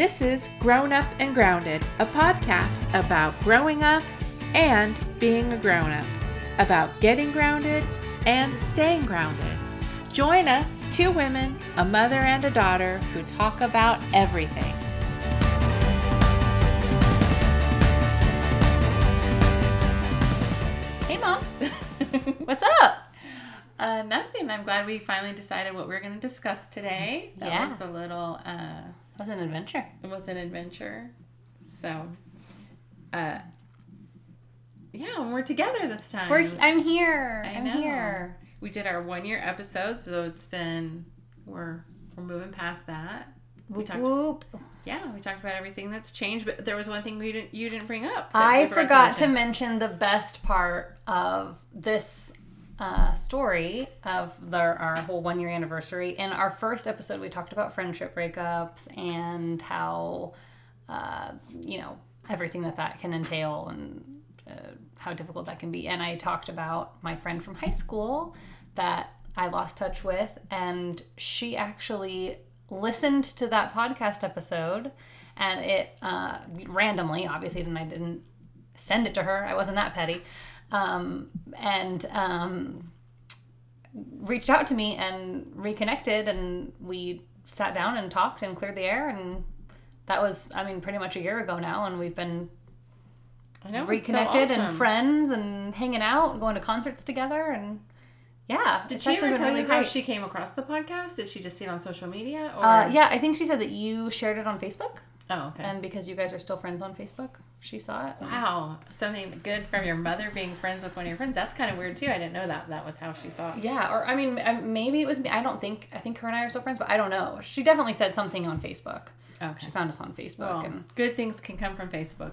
This is Grown Up and Grounded, a podcast about growing up and being a grown up, about getting grounded and staying grounded. Join us, two women, a mother and a daughter, who talk about everything. Hey, Mom. What's up? Uh, nothing. I'm glad we finally decided what we are going to discuss today. That Yeah. was a little, uh, was an adventure. it was an adventure. So, uh, yeah, and we're together this time. We're, I'm here. I I'm know. here. we did our one year episode, so it's been we're we're moving past that. We Whoop, talked, whoop. yeah, we talked about everything that's changed, but there was one thing we didn't you didn't bring up. I forgot to mention. mention the best part of this uh, story of the, our whole one year anniversary. In our first episode, we talked about friendship breakups and how, uh, you know, everything that that can entail and uh, how difficult that can be. And I talked about my friend from high school that I lost touch with, and she actually listened to that podcast episode and it uh, randomly, obviously, and I didn't send it to her. I wasn't that petty. Um, and um, reached out to me and reconnected, and we sat down and talked and cleared the air. And that was, I mean, pretty much a year ago now. And we've been I know, it's so reconnected and friends and hanging out and going to concerts together. And yeah. Did she ever tell really you how she came across the podcast? Did she just see it on social media? Or Uh, yeah, I think she said that you shared it on Facebook, Oh, okay. and because you guys are still friends on Facebook, she saw it. wow, something good from your mother being friends with one of your friends. That's kind of weird too. I didn't know that. That was how she saw it. Yeah, or I mean, maybe it was me. I don't think. I think her and I are still friends, but I don't know. She definitely said something on Facebook. Okay. She found us on Facebook, Well, and good things can come from Facebook.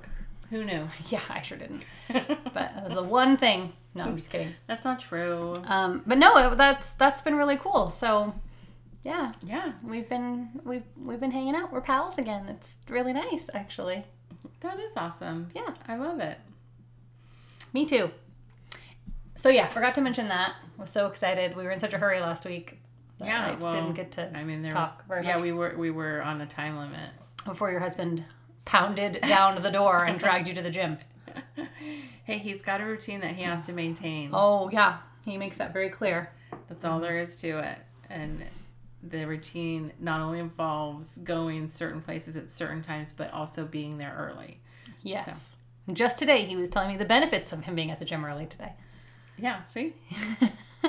Who knew? yeah, I sure didn't. But that was the one thing. No, I'm just kidding. That's not true. Um, but no, it, that's that's been really cool. So, yeah, Yeah, we've been we've we've been hanging out. We're pals again. It's really nice, actually. that is awesome. Yeah. I love it. Me too. So yeah, forgot to mention that. Was so excited. We were in such a hurry last week. Yeah, I well, didn't get to I mean, there talk was. very yeah, much. we were we were on a time limit. before your husband pounded down the door and dragged you to the gym. Hey, he's got a routine that he has to maintain. Oh yeah, he makes that very clear. That's all there is to it. And the routine not only involves going certain places at certain times, but also being there early. Yes. Just today, he was telling me the benefits of him being at the gym early today. Yeah, see?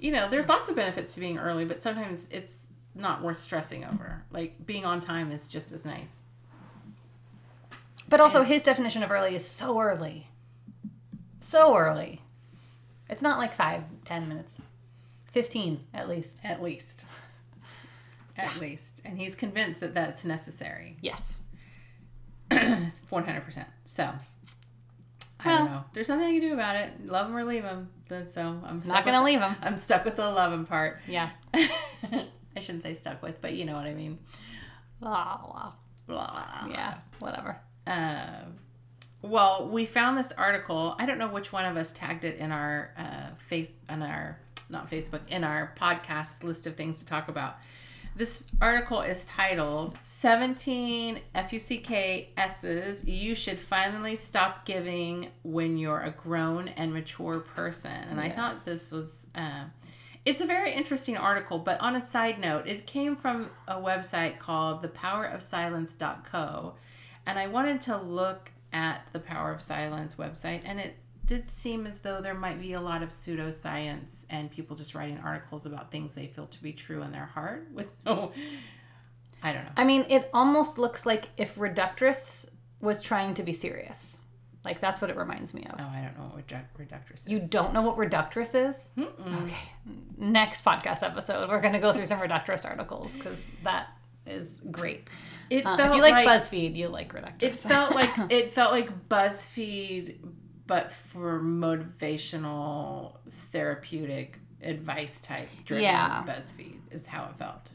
you know, there's lots of benefits to being early, but sometimes it's not worth stressing over. Like being on time is just as nice. But also, his definition of early is so early. So early. It's not like five, ten minutes. 15 at least. At least. At least. And he's convinced that that's necessary. Yes. 100%. So, I don't know. There's nothing I can do about it. Love him or leave him. So, I'm Not going to leave him. I'm stuck with the love him part. Yeah. I shouldn't say stuck with, but you know what I mean. Oh, Blah. yeah. Whatever. Uh, well, we found this article. I don't know which one of us tagged it in our uh, face on our not Facebook in our podcast list of things to talk about. This article is titled 17 FUCK S's You Should Finally Stop Giving When You're a Grown and Mature Person. And I thought this was, uh, it's a very interesting article, but on a side note, it came from a website called thepowerofsilence.co. And I wanted to look at the Power of Silence website, and it did seem as though there might be a lot of pseudoscience and people just writing articles about things they feel to be true in their heart with no. I don't know. I mean, it almost looks like if Reductress was trying to be serious. Like, that's what it reminds me of. Oh, I don't know what reduc- reductress is. You don't know what Reductress is? Okay. Next podcast episode, we're going to go through some Reductress articles because that is great. It Uh, felt if you like, like BuzzFeed, you like Reductress. it felt like it felt like BuzzFeed, but for motivational, therapeutic advice type driven Yeah. BuzzFeed is how it felt.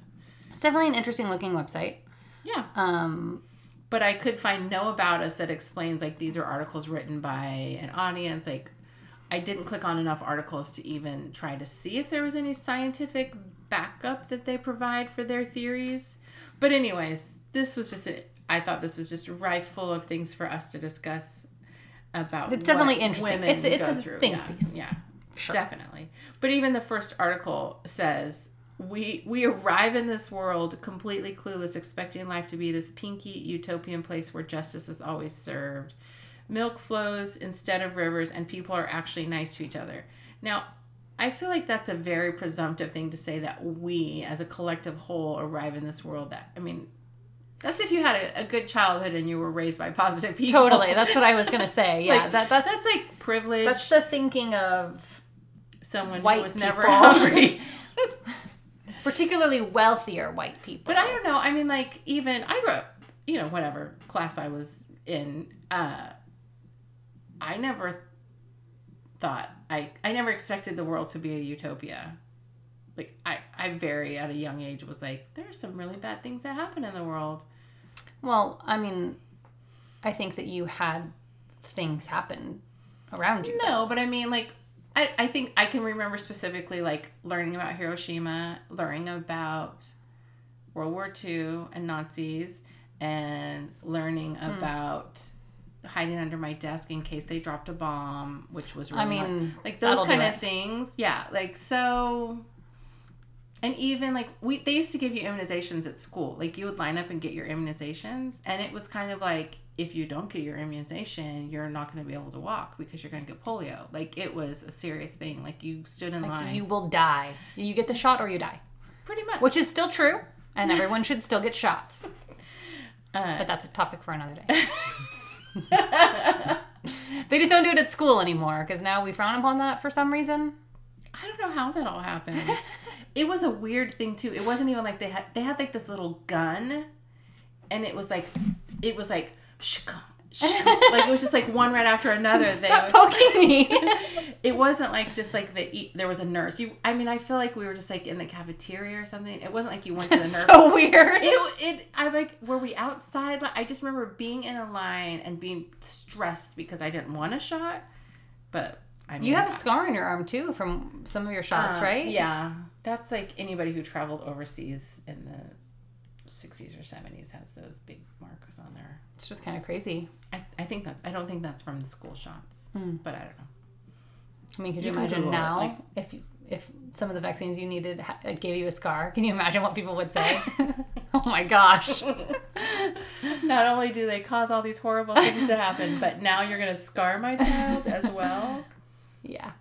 it's definitely an interesting looking website. Yeah, Um, but I could find no about us that explains like these are articles written by an audience. Like, I didn't click on enough articles to even try to see if there was any scientific backup that they provide for their theories. But anyways, this was just a, I thought this was just rife full of things for us to discuss about. It's definitely interesting. women It's- it's go a through. think yeah, piece. Yeah, Sure. definitely. But even the first article says we we arrive in this world completely clueless, expecting life to be this pinky utopian place where justice is always served. Milk flows instead of rivers, and people are actually nice to each other. Now, I feel like that's a very presumptive thing to say that we, as a collective whole, arrive in this world. That I mean, that's if you had a, a good childhood and you were raised by positive people. Totally. That's what I was gonna say. Yeah, Like, that that's that's like privilege. that's the thinking of someone white who was never hungry. particularly wealthier white people. but I don't know. I mean, like even I grew up, you know, whatever class I was in. uh I never thought I I never expected the world to be a utopia. Like I I very at a young age was like there are some really bad things that happen in the world. Well, I mean, I think that you had things happen around you. No, but I mean, like, I, I think I can remember specifically, like, learning about Hiroshima, learning about World War II and Nazis, and learning Hmm. about hiding under my desk in case they dropped a bomb, which was really I hard. mean, like those kind of it. things. Yeah, like so. And even like we, they used to give you immunizations at school. Like you would line up and get your immunizations, and it was kind of like if you don't get your immunization, you're not going to be able to walk because you're going to get polio. Like it was a serious thing. Like you stood in line, You will die. You get the shot or you die, pretty much. which is still true, and everyone should still get shots. Uh, But that's a topic for another day. They just don't do it at school anymore because now we frown upon that for some reason. I don't know how that all happened. it was a weird thing too. It wasn't even like they had they had like this little gun, and it was like it was like like it was just like one right after another. They Stop poking me. it wasn't like just like the there was a nurse. You, I mean, I feel like we were just like in the cafeteria or something. It wasn't like you went to the nurse. so weird. it, it, I like, were we outside? Like, I just remember being in a line and being stressed because I didn't want a shot. But I mean, You have a scar on your arm too from some of your shots, uh, right? Yeah, that's like anybody who traveled overseas in the '60s or '70s has those big markers on there. It's just kind of crazy. I, I think that I don't think that's from the school shots, Hmm. but I don't know. I mean, could You you, imagine it, now like- if if some of the vaccines you needed ha- uh, gave you a scar? Can you imagine what people would say? oh my gosh. Not only do they cause all these horrible things to happen, but now you're gonna scar my child as well. Yeah.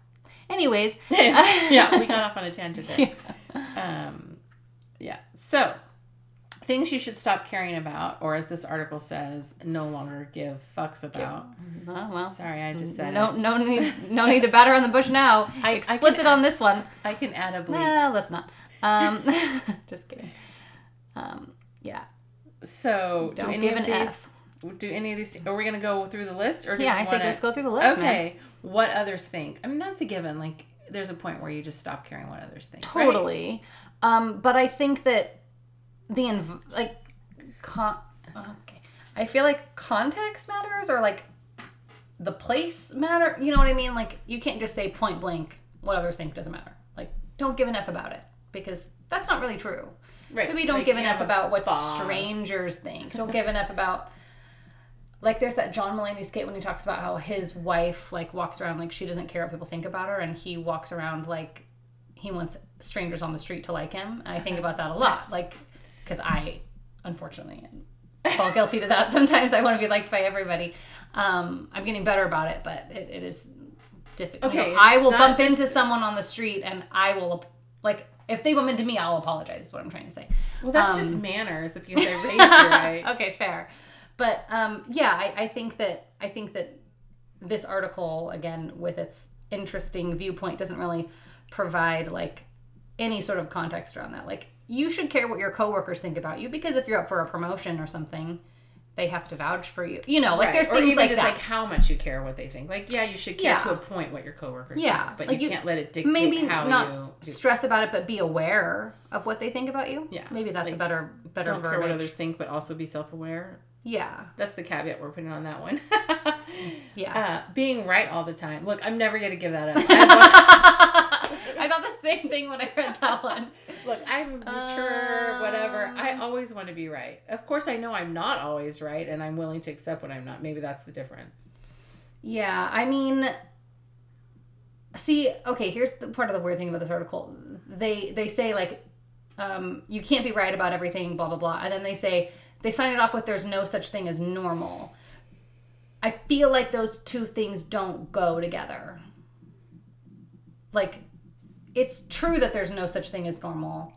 Anyways, yeah, we got off on a tangent there. Um, yeah. So, things you should stop caring about, or as this article says, no longer give fucks about. Oh, well, Sorry, I just said no, it. no need, no need to batter on the bush now. I- I Explicit can- on this one. I can add a bleep. Nah, let's not. Um, just kidding. Um, yeah. So, do Don't any give of an these? F. Do any of these? Are we gonna go through the list, or do Yeah, I say wanna, let's go through the list. man. What others think? I mean, that's a given. Like, there's a point where you just stop caring what others think. right? Totally. Um, but I think that the env- like con- okay. I feel like context matters or like the place matter. You know what I mean? Like you can't just say point blank what others think doesn't matter. Like don't give an f about it because that's not really true. Right. Maybe don't Like, give f about what boss. strangers think. Don't give f about like there's that John Mulaney skit when he talks about how his wife like walks around like she doesn't care what people think about her and he walks around like he wants strangers on the street to like him. And I think about that a lot. Like cuz I unfortunately fall guilty to that. Sometimes I want to be liked by everybody. Um, I'm getting better about it, but it, it is difficult. Okay, I will bump this- into someone on the street and I will like if they bump into me, I'll apologize. Is what I'm trying to say. Well, that's Um, just manners. If you say raise you right. okay, fair. But um, yeah, I, I think that I think that this article again, with its interesting viewpoint, doesn't really provide like any sort of context around that. Like, you should care what your coworkers think about you because if you're up for a promotion or something, they have to vouch for you. You know, like Right. there's or things even like just that. like how much you care what they think. Like, yeah, you should care Yeah. to a point what your coworkers Yeah, think, but like you, you- can't let it dictate Maybe how not you stress about it, but be aware of what they think about you. Yeah, maybe that's a like, better better Don't care what others think, but also be self-aware. Yeah, That's the caveat we're putting on that one. yeah. uh, being right all the time. Look, I'm never gonna give that up. I I thought the same thing when I read that one. Look, I'm mature, whatever. Um. I always want to be right. Of course, I know I'm not always right, and I'm willing to accept when I'm not. Maybe that's the difference. Yeah, I mean, see, okay, here's the part of the weird thing about this article. They they say like, um, you can't be right about everything, blah blah blah, and then they say they sign it off with there's no such thing as normal. I feel like those two things don't go together. Like, it's true that there's no such thing as normal.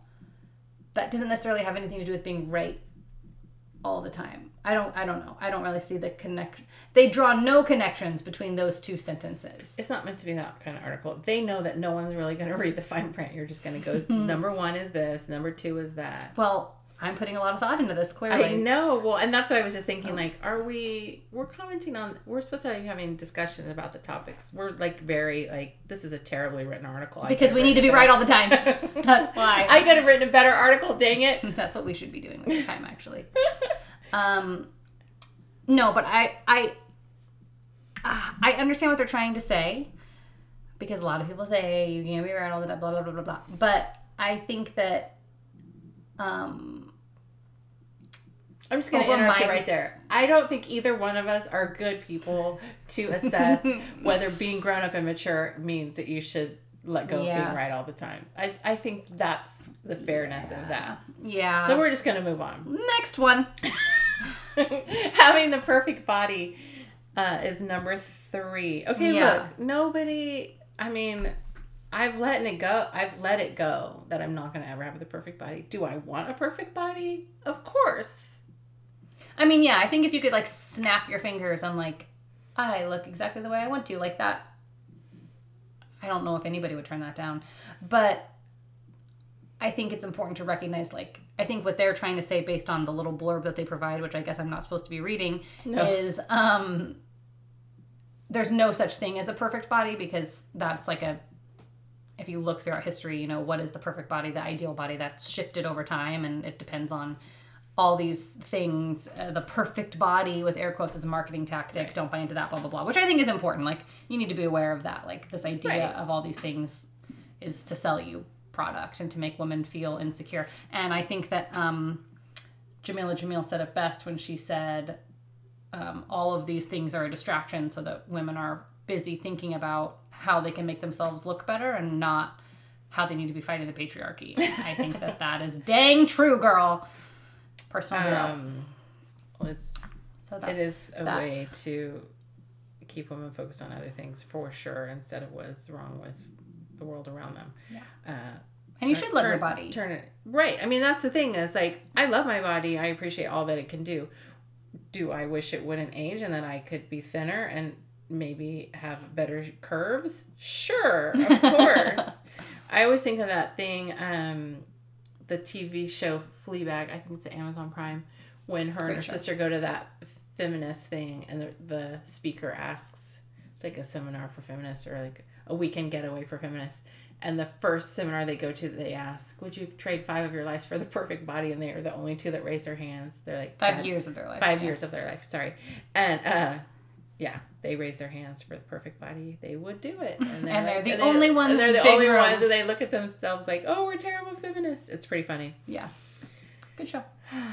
That doesn't necessarily have anything to do with being right all the time. I don't I don't know. I don't really see the connection. They draw no connections between those two sentences. It's not meant to be that kind of article. They know that no one's really going to read the fine print. You're just going to go, number one is this, number two is that. Well, I'm putting a lot of thought into this clearly. I know. Well, and that's why I was just thinking, like, are we? We're commenting on. We're supposed to be having discussion about the topics. We're like very like this is a terribly written article. Because we need to be right all the time. That's why. I could have written a better article. Dang it. That's what we should be doing with the time actually. um no, but I I ah, I understand what they're trying to say because a lot of people say you can't be right all the time blah blah blah blah blah. But I think that um I'm just going to interrupt you right there. I don't think either one of us are good people to assess whether being grown up and mature means that you should let go of being right all the time. I, I think that's the fairness of that. yeah. So we're just going to move on. Next one. Having the perfect body uh, is number three. Okay, Yeah. look, nobody. I mean, I've let it go. I've let it go that I'm not going to ever have the perfect body. Do I want a perfect body? Of course. I mean, yeah, I think if you could like snap your fingers and like, I look exactly the way I want to, like that. I don't know if anybody would turn that down, but I think it's important to recognize like I think what they're trying to say based on the little blurb that they provide, which I guess I'm not supposed to be reading, No. is um there's no such thing as a perfect body because that's like a if you look throughout history, you know, what is the perfect body, the ideal body that's shifted over time and it depends on all these things. Uh, the perfect body with air quotes is a marketing tactic. Right. Don't buy into that, blah, blah, blah, which I think is important. Like, you need to be aware of that. Like, this idea Right. of all these things is to sell you product and to make women feel insecure. And I think that um, Jameela Jamil said it best when she said, um, all of these things are a distraction so that women are busy thinking about how they can make themselves look better and not how they need to be fighting the patriarchy. I think that that is dang true, girl. Personal hero. Um, well, it's so that's it is a that. way to keep women focused on other things for sure instead of what's wrong with the world around them. Yeah. Uh, and you turn- should love your body. Turn it right. I mean, that's the thing is like I love my body. I appreciate all that it can do. Do I wish it wouldn't age and that I could be thinner and maybe have better curves? Sure, of course. I always think of that thing, um, the TV show Fleabag. I think it's Amazon Prime. When her and her sister go to that feminist thing, and the, the speaker asks, it's like a seminar for feminists or like a weekend getaway for feminists. And the first seminar they go to, they ask, "Would you trade five of your lives for the perfect body?" And they are the only two that raise their hands. They're like Five years of their life. five yeah. years of their life. Sorry, and uh, yeah, they raise their hands for the perfect body. They would do it, And they're like- the they- only ones They're the only room. ones, and they look at themselves like, "Oh, we're terrible feminists." It's pretty funny. Yeah. Good show.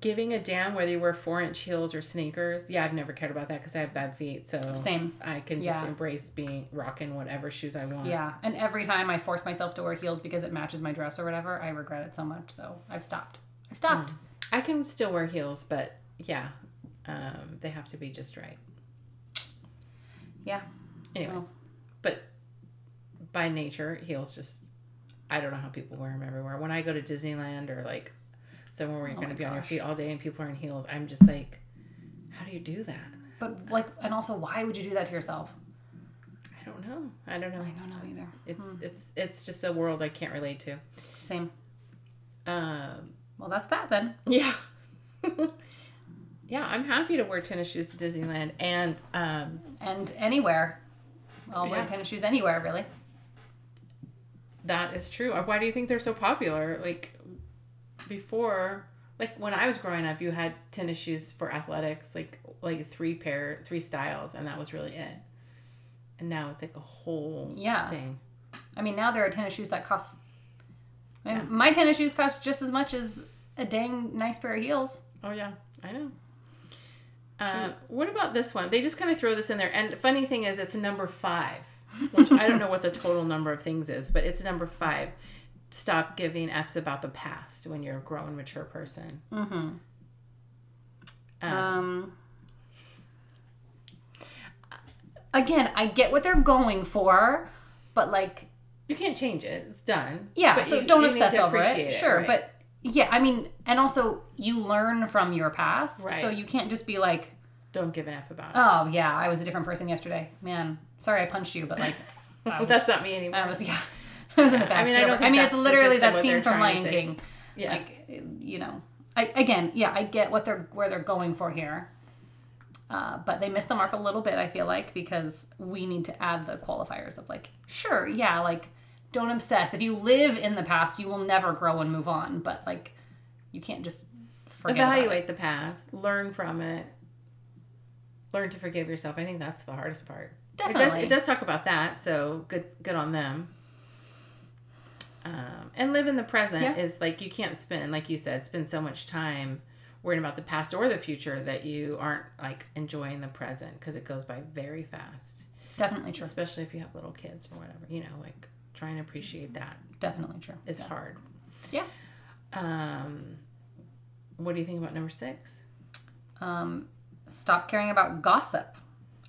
Giving a damn whether you wear four inch heels or sneakers. Yeah, I've never cared about that because I have bad feet, so Same. I can just Yeah. embrace being rocking whatever shoes I want. Yeah. And every time I force myself to wear heels because it matches my dress or whatever, I regret it so much. So I've stopped. I've stopped. I can still wear heels, but yeah, um, they have to be just right. Yeah. Anyways, but by nature, heels just I don't know how people wear them everywhere. When I go to Disneyland or like somewhere where you're Oh going to be on your feet all day and people are in heels, I'm just like, how do you do that? But like, and also, why would you do that to yourself? I don't know. I don't know. I don't know either. It's it's it's just a world I can't relate to. Same. Um, Well, that's that then. yeah. yeah, I'm happy to wear tennis shoes to Disneyland and um, And anywhere. I'll wear Yeah. tennis shoes anywhere, really. That is true. Why do you think they're so popular? Like before, like when I was growing up, you had tennis shoes for athletics, like like three pair, three styles, and that was really it. And now it's like a whole Yeah. thing. I mean, now there are tennis shoes that cost mean, My tennis shoes cost just as much as a dang nice pair of heels. Oh yeah, I know. Uh, what about this one? They just kind of throw this in there, and funny thing is, it's number five, which I don't know what the total number of things is, but it's number five. Stop giving f's about the past when you're a grown, mature person. Mm-hmm. Um, Um, again, I get what they're going for, but like, you can't change it; it's done. yeah, But so you- don't you obsess over it. appreciate Sure, right? but yeah, I mean, and also you learn from your past, so you can't just be like, don't give an f about it. oh yeah, I was a different person yesterday. Man, sorry I punched you, but like, was, That's not me anymore. I was yeah, I was in the I mean, I don't I mean, it's literally that scene from Lion. King. yeah, like you know I, again yeah i get what they're where they're going for here uh, but they missed the mark a little bit i feel like because we need to add the qualifiers of like sure yeah like don't obsess if you live in the past you will never grow and move on but like you can't just forget about it. evaluate the past, learn from it, learn to forgive yourself. I think that's the hardest part. It does. Definitely. It does talk about that, so good. Good on them. Um, and live in the present Yeah. is like you can't spend, like you said, spend so much time worrying about the past or the future that you aren't like enjoying the present because it goes by very fast. definitely true Especially if you have little kids or whatever, you know, like trying and appreciate that definitely true is hard. Yeah. Um, what do you think about number six? um, stop caring about gossip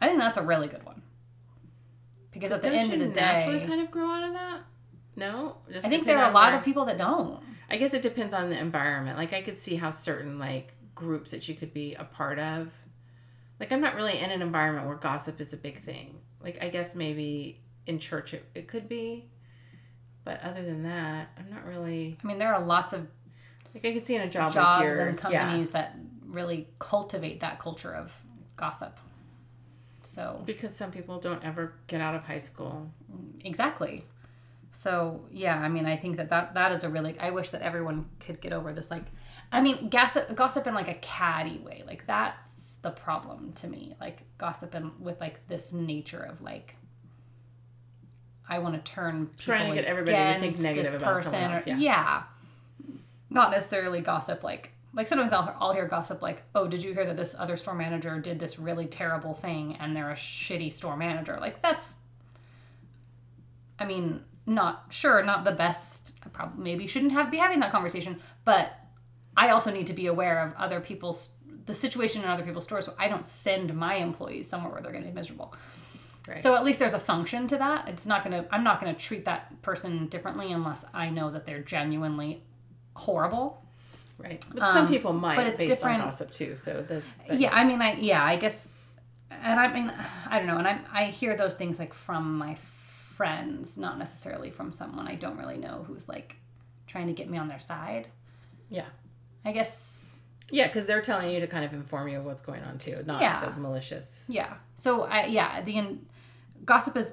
i think that's a really good one because at the end of you the naturally kind of grow out of that? No, Just i think there are a lot where- of people that don't I guess it depends on the environment. Like I could see how certain like groups that you could be a part of. Like I'm not really in an environment where gossip is a big thing. Like I guess maybe in church it, it could be, but other than that, I'm not really i mean there are lots of like I could see in a job jobs like yours. and yeah. companies that really cultivate that culture of gossip. So Because some people don't ever get out of high school. exactly. So yeah, I mean, I think that that, that is a really. I wish that everyone could get over this. Like, I mean, gossip gossip in like a catty way. Like that's the problem to me. Like gossip in, with like this nature of like. I want to turn people Trying to get everybody to think against negative this about someone else, yeah. yeah, not necessarily gossip like like sometimes I'll, I'll hear gossip like oh did you hear that this other store manager did this really terrible thing and they're a shitty store manager? Like that's i mean not sure not the best. I probably maybe shouldn't have be having that conversation but i also need to be aware of other people's the situation in other people's stores so i don't send my employees somewhere where they're going to be miserable Right. so at least there's a function to that it's not going to i'm not going to treat that person differently unless i know that they're genuinely horrible Right. But some Um, people might but it's based different- on gossip too. So that's but yeah i mean i yeah i guess and i mean i don't know and i i hear those things like from my friends not necessarily from someone i don't really know who's like trying to get me on their side yeah. i guess Yeah, because they're telling you to kind of inform you of what's going on too, not Yeah. so malicious. yeah so i yeah the in, gossip is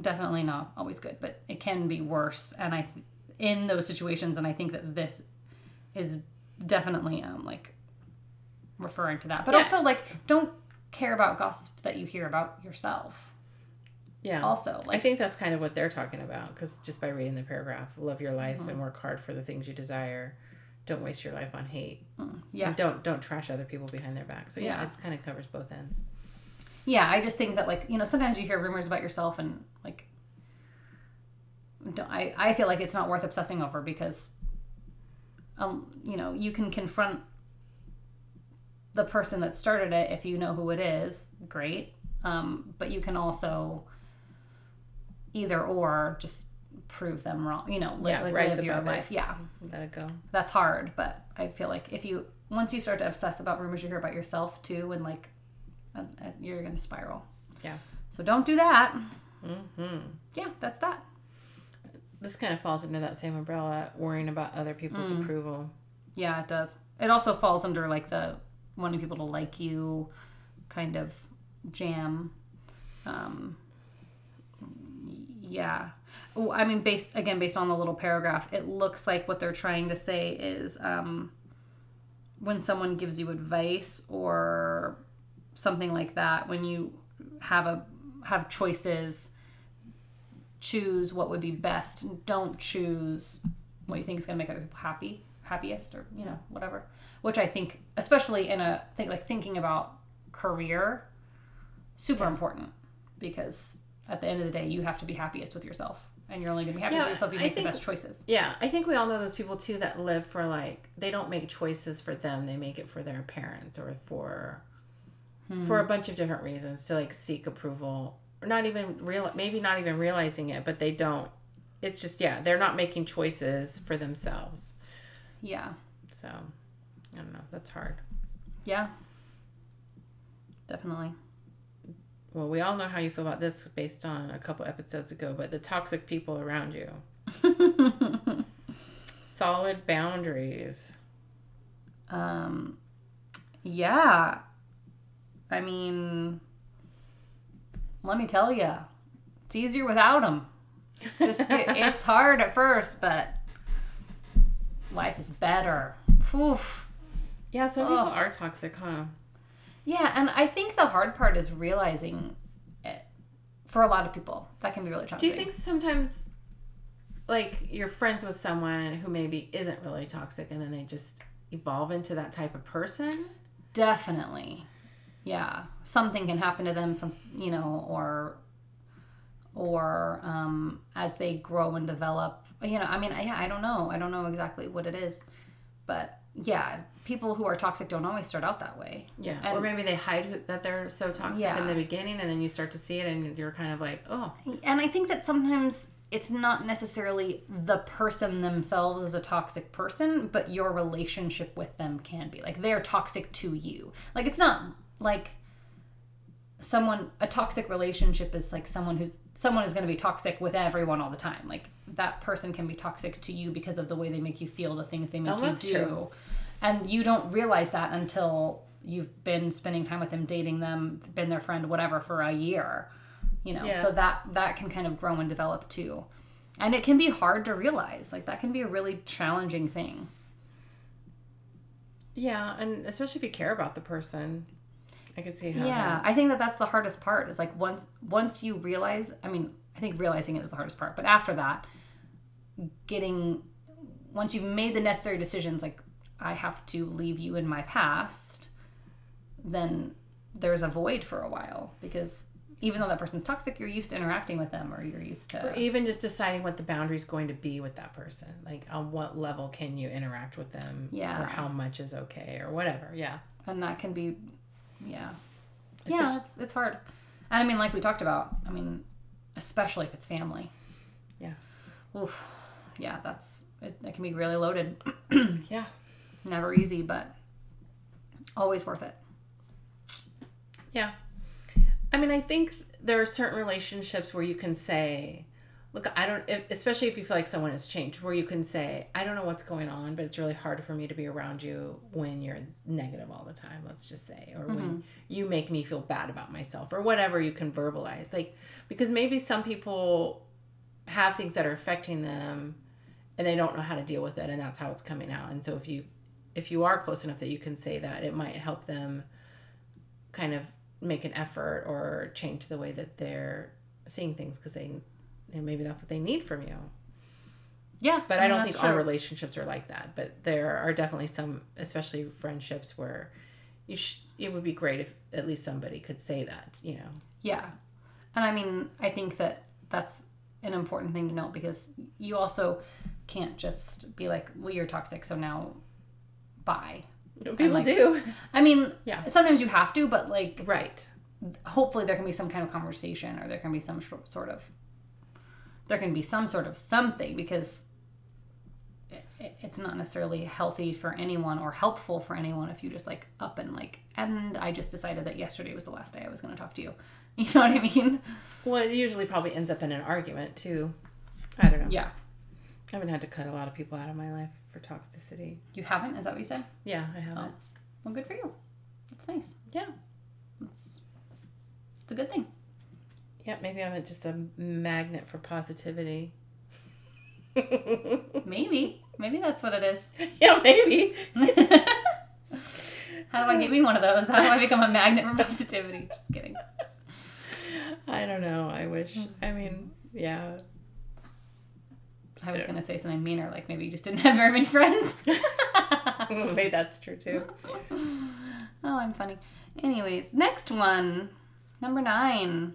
definitely not always good but it can be worse and i th- in those situations and i think that this is definitely um like referring to that but Yeah. also like don't care about gossip that you hear about yourself Yeah. also I think that's kind of what they're talking about because just by reading the paragraph, love your life and work hard for the things you desire. Don't waste your life on hate. yeah And don't don't trash other people behind their back. So yeah, Yeah. it's kind of covers both ends. Yeah i just think that like you know sometimes you hear rumors about yourself and like don't, I, I feel like it's not worth obsessing over because um you know you can confront the person that started it if you know who it is great um but you can also either or just prove them wrong you know Yeah, like, live your above it. life yeah Let it go. that's hard but i feel like if you once you start to obsess about rumors you hear about yourself too and like uh, you're gonna spiral Yeah. so don't do that Mm-hmm. yeah that's that This kind of falls under that same umbrella, worrying about other people's Mm. approval. yeah it does it also falls under like the wanting people to like you kind of jam um yeah i mean based again based on the little paragraph it looks like what they're trying to say is um when someone gives you advice or something like that when you have a have choices choose what would be best don't choose what you think is going to make other people happy, happiest, or you know whatever. Which I think, especially in a think like thinking about career, super important because at the end of the day, you have to be happiest with yourself, and you're only going to be happiest Yeah, with yourself if you I make the best choices. Yeah, I think we all know those people too that live for like they don't make choices for them; they make it for their parents or for for a bunch of different reasons to like seek approval or not even real maybe not even realizing it, but they don't. It's just yeah, they're not making choices for themselves. Yeah, So I don't know. That's hard. yeah, definitely. Well, we all know how you feel about this based on a couple episodes ago, but the toxic people around you. Solid boundaries. Um, yeah. I mean, let me tell you, it's easier without them. Just it, it's hard at first, but life is better. Oof. Yeah, some Oh. people are toxic, huh? Yeah, and I think the hard part is realizing it. For a lot of people, that can be really challenging. Do you think sometimes, like, you're friends with someone who maybe isn't really toxic and then they just evolve into that type of person? Definitely. Yeah. Something can happen to them, some you know, or or um as they grow and develop. You know, I mean, I, yeah, I don't know. I don't know exactly what it is. But yeah, people who are toxic don't always start out that way. Yeah. And- or maybe they hide that they're so toxic Yeah. in the beginning and then you start to see it and you're kind of like, oh, And I think that sometimes it's not necessarily the person themselves as a toxic person, but your relationship with them can be. Like they're toxic to you. Like it's not like someone a toxic relationship is like someone who's someone who's going to be toxic with everyone all the time. Like that person can be toxic to you because of the way they make you feel, the things they make Oh, you do. true. And you don't realize that until you've been spending time with them, dating them, been their friend, whatever, for a year. You know, Yeah. so that that can kind of grow and develop too. And it can be hard to realize. Like that can be a really challenging thing. yeah. And especially if you care about the person, I could see how. Yeah, that- I think that that's the hardest part. Is like once once you realize. I mean, I think realizing it is the hardest part. But after that, getting once you've made the necessary decisions, like I have to leave you in my past, then there's a void for a while because even though that person's toxic, you're used to interacting with them or you're used Or to. even just deciding what the boundary is going to be with that person. Like, on what level can you interact with them? Yeah. Or how much is okay or whatever. Yeah. And that can be, yeah. Especially- yeah, it's, it's hard. And I mean, like we talked about, I mean, especially if it's family. Yeah. Oof. Yeah, that's, it, it can be really loaded. Yeah. Never easy, but always worth it. Yeah. I mean, I think there are certain relationships where you can say, look, I don't, especially if you feel like someone has changed, where you can say, I don't know what's going on, but it's really hard for me to be around you when you're negative all the time, let's just say, or when mm-hmm. you make me feel bad about myself, or whatever you can verbalize. Like, because maybe some people have things that are affecting them and they don't know how to deal with it, and that's how it's coming out. And so if you, if you are close enough that you can say that, it might help them kind of make an effort or change the way that they're seeing things because they and maybe that's what they need from you Yeah. but i, mean, don't that's think all relationships are like that but there are definitely some especially friendships where you sh- it would be great if at least somebody could say that you know Yeah. And I mean, I think that that's an important thing to note because you also can't just be like, well, you're toxic, so now bye. people like- do I mean, Yeah. sometimes you have to, but like, right hopefully there can be some kind of conversation or there can be some sh- sort of, there can be some sort of something because it, it- it's not necessarily healthy for anyone or helpful for anyone if you just like up and like, and I just decided that yesterday was the last day I was going to talk to you. You know what I mean? well it usually probably ends up in an argument too i don't know Yeah. i haven't had to cut a lot of people out of my life for toxicity You haven't? Is that what you said? yeah i haven't Oh. Well, good for you. That's nice. yeah It's, it's a good thing. Yeah maybe i'm just a magnet for positivity Maybe. Maybe that's what it is. yeah maybe How do I get me one of those? How do I become a magnet for positivity? Just kidding. I don't know. I wish. I mm-hmm. mean, yeah. I was gonna say something meaner, like maybe you just didn't have very many friends. Maybe that's true too. Oh, I'm funny. Anyways, next one. Number nine.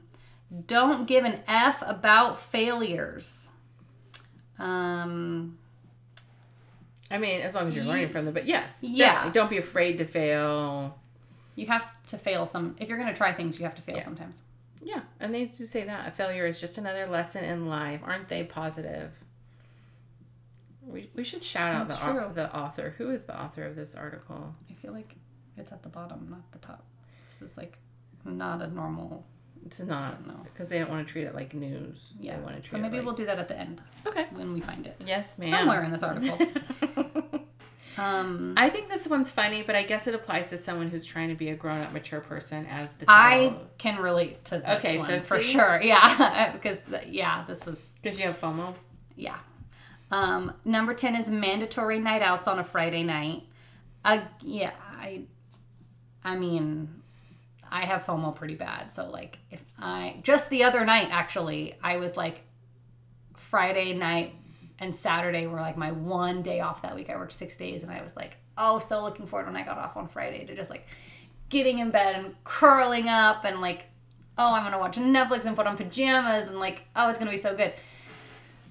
Don't give an F about failures. Um, I mean, as long as you're learning from them, but yes, Yeah. definitely. Don't be afraid to fail. you have to fail some. If you're going to try things, you have to fail Yeah. sometimes. Yeah, and they do say that a failure is just another lesson in life. Aren't they positive? We, we should shout out the, That's au- true. the author. Who is the author of this article? I feel like it's at the bottom, not the top. This is like not a normal. It's not know. because they don't want to treat it like news. Yeah. They want to treat So maybe like, we'll do that at the end okay. when we find it. Yes, ma'am. Somewhere in this article. Um, I think this one's funny, but I guess it applies to someone who's trying to be a grown-up, mature person as the I can relate to this Okay, one so for see? sure. Yeah, because th- yeah, this was because you have FOMO. yeah. Um, number ten is mandatory night outs on a Friday night. Uh, yeah, I, I mean, I have FOMO pretty bad. So like, if I just the other night actually, I was like, Friday night and Saturday were like my one day off that week. I worked six days, and I was like, oh, so looking forward when I got off on Friday to just like getting in bed and curling up and like, oh, I'm gonna watch Netflix and put on pajamas and like, oh, it's gonna be so good.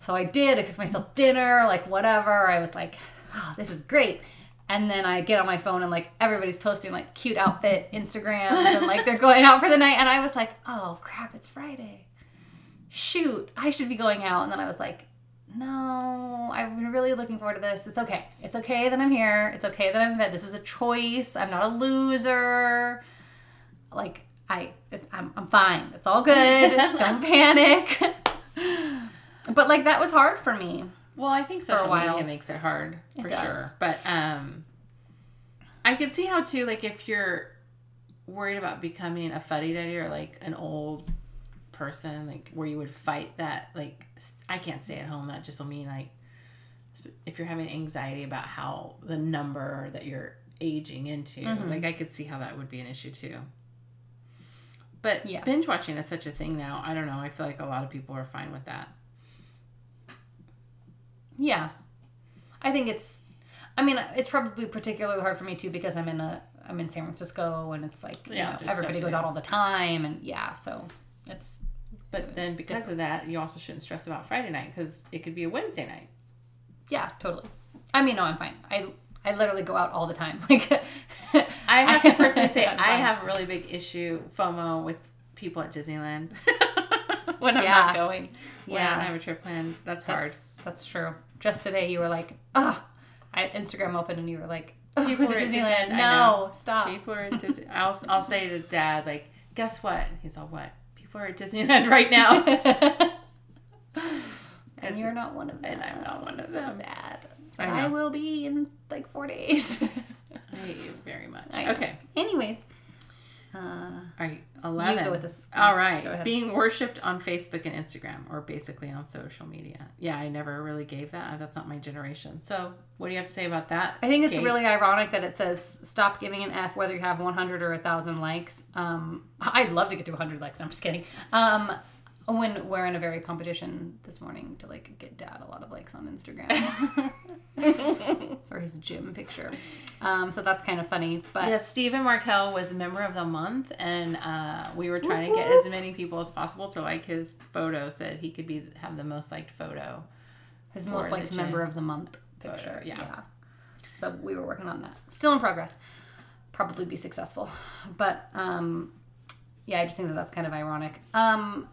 So I did. I cooked myself dinner, like whatever. I was like, oh, this is great. And then I get on my phone and like everybody's posting like cute outfit Instagrams and like they're going out for the night. And I was like, oh crap, it's Friday. Shoot, I should be going out. And then I was like, no, I've been really looking forward to this. It's okay. It's okay that I'm here. It's okay that I'm in bed. This is a choice. I'm not a loser. Like I, I'm, I'm fine. It's all good. Don't panic. but like that was hard for me. Well, I think social media makes it hard for does. sure. But um I could see how too, like if you're worried about becoming a fuddy duddy or like an old person, like where you would fight that, like I can't stay at home. That just will mean like if you're having anxiety about how the number that you're aging into, Mm-hmm. like I could see how that would be an issue too. But Yeah. binge watching is such a thing now. I don't know. I feel like a lot of people are fine with that. Yeah. I think it's I mean, it's probably particularly hard for me too because I'm in a I'm in San Francisco and it's like, you Yeah, know, everybody goes out all the time and yeah, so it's But then because of that, you also shouldn't stress about Friday night because it could be a Wednesday night. yeah, totally. I mean, no, I'm fine. I I literally go out all the time. Like I have to personally say I have a really big issue FOMO with people at Disneyland when I'm Yeah. not going. When I Yeah. don't have a trip planned, that's hard. That's that's true. Just today you were like, "Oh, I had Instagram open and you were like, oh, People was at Disneyland? Disneyland, No, stop." People are at Disney. I'll I'll say to Dad like, guess what? He's all what? People are at Disneyland right now. and you're not one of them. and I'm not one of them. So sad. I I, will be in like four days. I hate you very much. Okay. Anyways, All right, 11. You go with this. All right. Being worshipped on Facebook and Instagram, or basically on social media. Yeah, I never really gave that. That's not my generation. So, what do you have to say about that? I think it's Kate? really ironic that it says stop giving an F whether you have 100 or 1,000 likes. Um, I'd love to get to 100 likes. No, I'm just kidding. Um, when we're in a very competition this morning to like get dad a lot of likes on Instagram for his gym picture. Um, so that's kind of funny. But Yes, Stephen Markel was member of the month, and uh, we were trying to get as many people as possible to like his photo, so that he could be have the most liked photo. his most liked member of the month photo, picture. yeah. yeah. So we were working on that. Still in progress. Probably be successful. But um, yeah, I just think that that's kind of ironic. Um,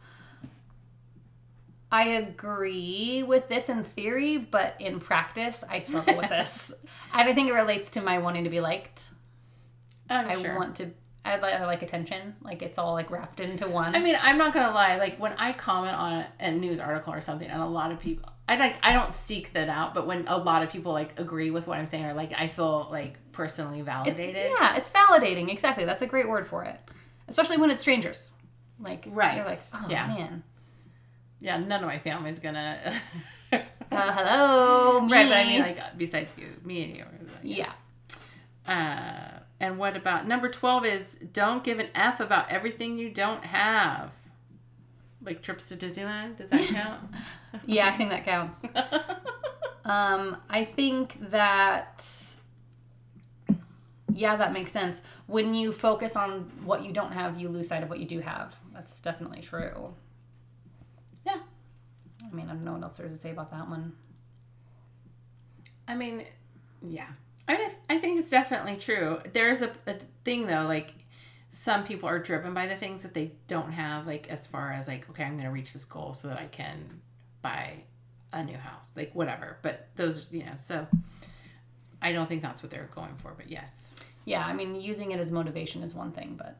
I agree with this in theory, but in practice, I struggle with this. And I think it relates to my wanting to be liked. I'm I sure. want to. I like, I like attention. Like it's all like wrapped into one. I mean, I'm not gonna lie. Like when I comment on a, news article or something, and a lot of people, I like, I don't seek that out. But when a lot of people like agree with what I'm saying, or like I feel like personally It's- validated. yeah, it's validating. Exactly. That's a great word for it. Especially when it's strangers. Like, Right. You're like, oh Yeah. man. Yeah, none of my family's gonna. Uh, hello. Me. right, but I mean, like besides you, me and you. yeah. Uh, and what about number twelve? Is don't give an f about everything you don't have. Like trips to Disneyland? Does that count? yeah, I think that counts. um, I think that yeah, that makes sense. When you focus on what you don't have, you lose sight of what you do have. That's definitely true. I mean, I don't know what else there is to say about that one. I mean, yeah. I just, I think it's definitely true. There's a, a thing though, like some people are driven by the things that they don't have, like as far as like, okay, I'm gonna reach this goal so that I can buy a new house, like whatever. But those, you know, so I don't think that's what they're going for. But yes, Yeah, I mean, using it as motivation is one thing, but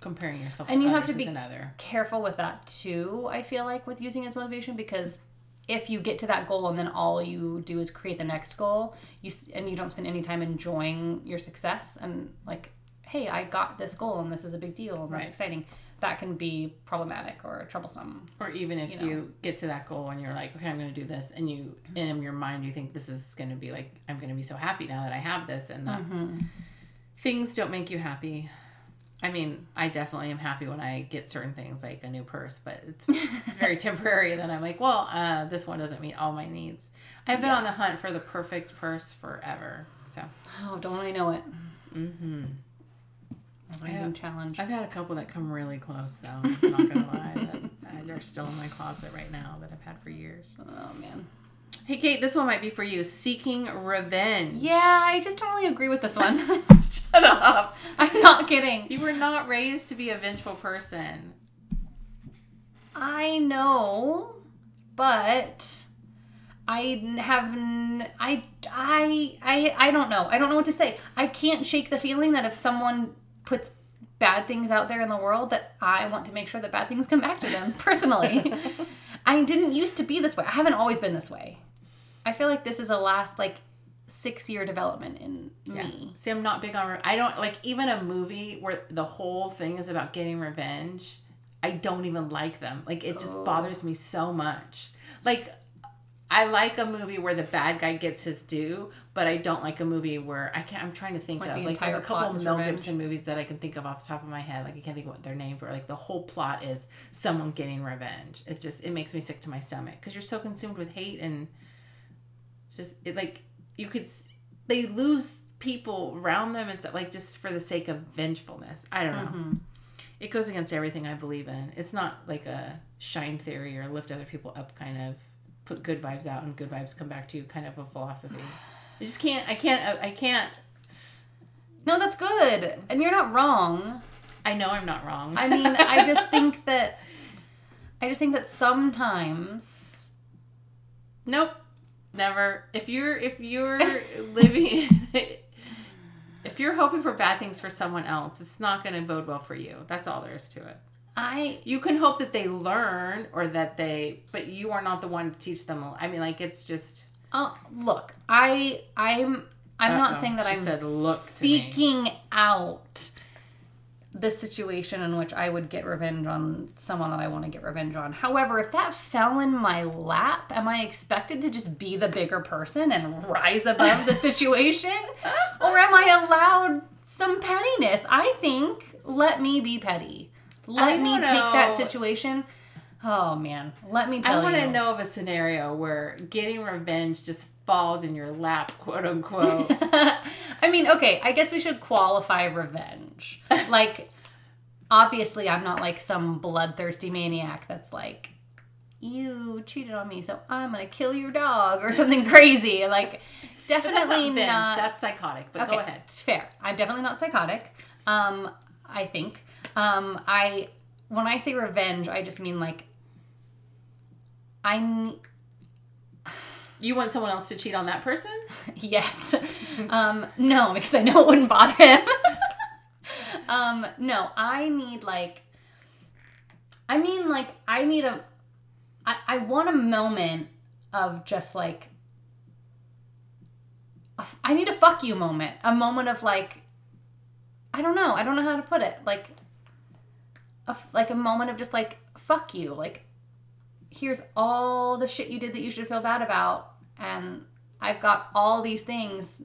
comparing yourself And to you have to be- another. careful with that too, I feel like, with using as motivation because if you get to that goal and then all you do is create the next goal, you and you don't spend any time enjoying your success and like, hey, I got this goal and this is a big deal and that's Right. exciting. That can be problematic or troublesome. Or even if you you, get to that goal and you're like, okay, I'm going to do this, and you mm-hmm. in your mind you think this is going to be like, I'm going to be so happy now that I have this, and that mm-hmm. things don't make you happy. I mean, I definitely am happy when I get certain things like a new purse, but it's, it's very temporary. Then I'm like, well, uh, this one doesn't meet all my needs. I've been Yeah. on the hunt for the perfect purse forever. So Oh, don't I know it? mm-hmm. I've Yeah. been challenged. I've had a couple that come really close, though. I'm not gonna lie, that, uh, they're still in my closet right now that I've had for years. Oh man. Hey, Kate, this one might be for you. Seeking revenge. Yeah, I just don't really agree with this one. Shut up. I'm not kidding. You were not raised to be a vengeful person. I know, but I have n- I I I I don't know. I don't know what to say. I can't shake the feeling that if someone puts bad things out there in the world that I want to make sure that bad things come back to them personally. I didn't used to be this way. I haven't always been this way. I feel like this is a last like 6 year development in me. See, I'm not big on. Re- I don't like even a movie where the whole thing is about getting revenge. I don't even like them. Like it just Oh. bothers me so much. Like I like a movie where the bad guy gets his due, but I don't like a movie where I can't. I'm trying to think Like of like there's a couple is Mel. Gibson movies that I can think of off the top of my head. Like I can't think of what their name, were. Like the whole plot is someone getting revenge. It just it makes me sick to my stomach because you're so consumed with hate and just it like you could they lose people around them and stuff like just for the sake of vengefulness. I don't know. Mm-hmm. It goes against everything I believe in. It's not like a shine theory or lift other people up kind of put good vibes out and good vibes come back to you kind of a philosophy. I just can't. I can't. I can't. No, that's good. And you're not wrong. I know I'm not wrong. I mean, I just think that I just think that sometimes nope. Never. If you're if you're living if you're hoping for bad things for someone else, it's not going to bode well for you. That's all there is to it. I You can hope that they learn or that they but you are not the one to teach them. I mean like it's just oh look, I I'm I'm Uh-oh. not saying that She I'm said, "Look seeking out the situation in which I would get revenge on someone that I want to get revenge on. However, if that fell in my lap, am I expected to just be the bigger person and rise above the situation? or am I allowed some pettiness? I think let me be petty. Let me don't take that situation. Oh man, let me tell I want you. to know of a scenario where getting revenge just falls in your lap, quote unquote. I mean, okay, I guess we should qualify revenge. Like, obviously, I'm not like some bloodthirsty maniac that's like, you cheated on me, so I'm gonna kill your dog or something crazy. Like, But that's definitely not not. That's psychotic. But okay, go ahead. It's fair. I'm definitely not psychotic. Um, I think. Um, I when I say revenge, I just mean like, I You want someone else to cheat on that person? Yes. um, no, because I know it wouldn't bother him. um, no, I need like I mean like I need a I, I want a moment of just like a I need a fuck you moment. A moment of like I don't know. I don't know how to put it. Like a, like a moment of just like fuck you. Like here's all the shit you did that you should feel bad about and I've got all these things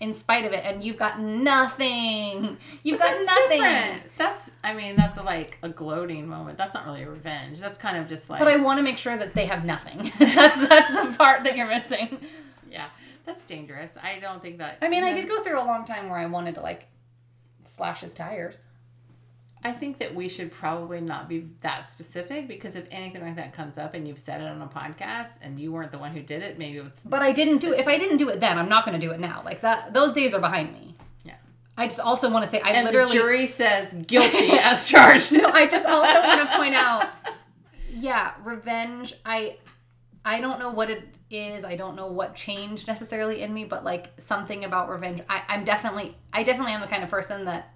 in spite of it, and you've got nothing. You've But got that's nothing. different. That's I mean that's like a gloating moment. That's not really a revenge. That's kind of just like But I want to make sure that they have nothing. that's that's the part that you're missing. yeah, that's dangerous. I don't think that. I mean, I did go through a long time where I wanted to like slash his tires. I think that we should probably not be that specific because if anything like that comes up and you've said it on a podcast and you weren't the one who did it, maybe it's But I didn't do it. If I didn't do it then, I'm not going to do it now. Like that, those days are behind me. yeah. I just also want to say I And literally. the jury says guilty as charged. no, I just also want to point out. Yeah, revenge. I, I don't know what it is. I don't know what changed necessarily in me, but like something about revenge. I, I'm definitely, I definitely am the kind of person that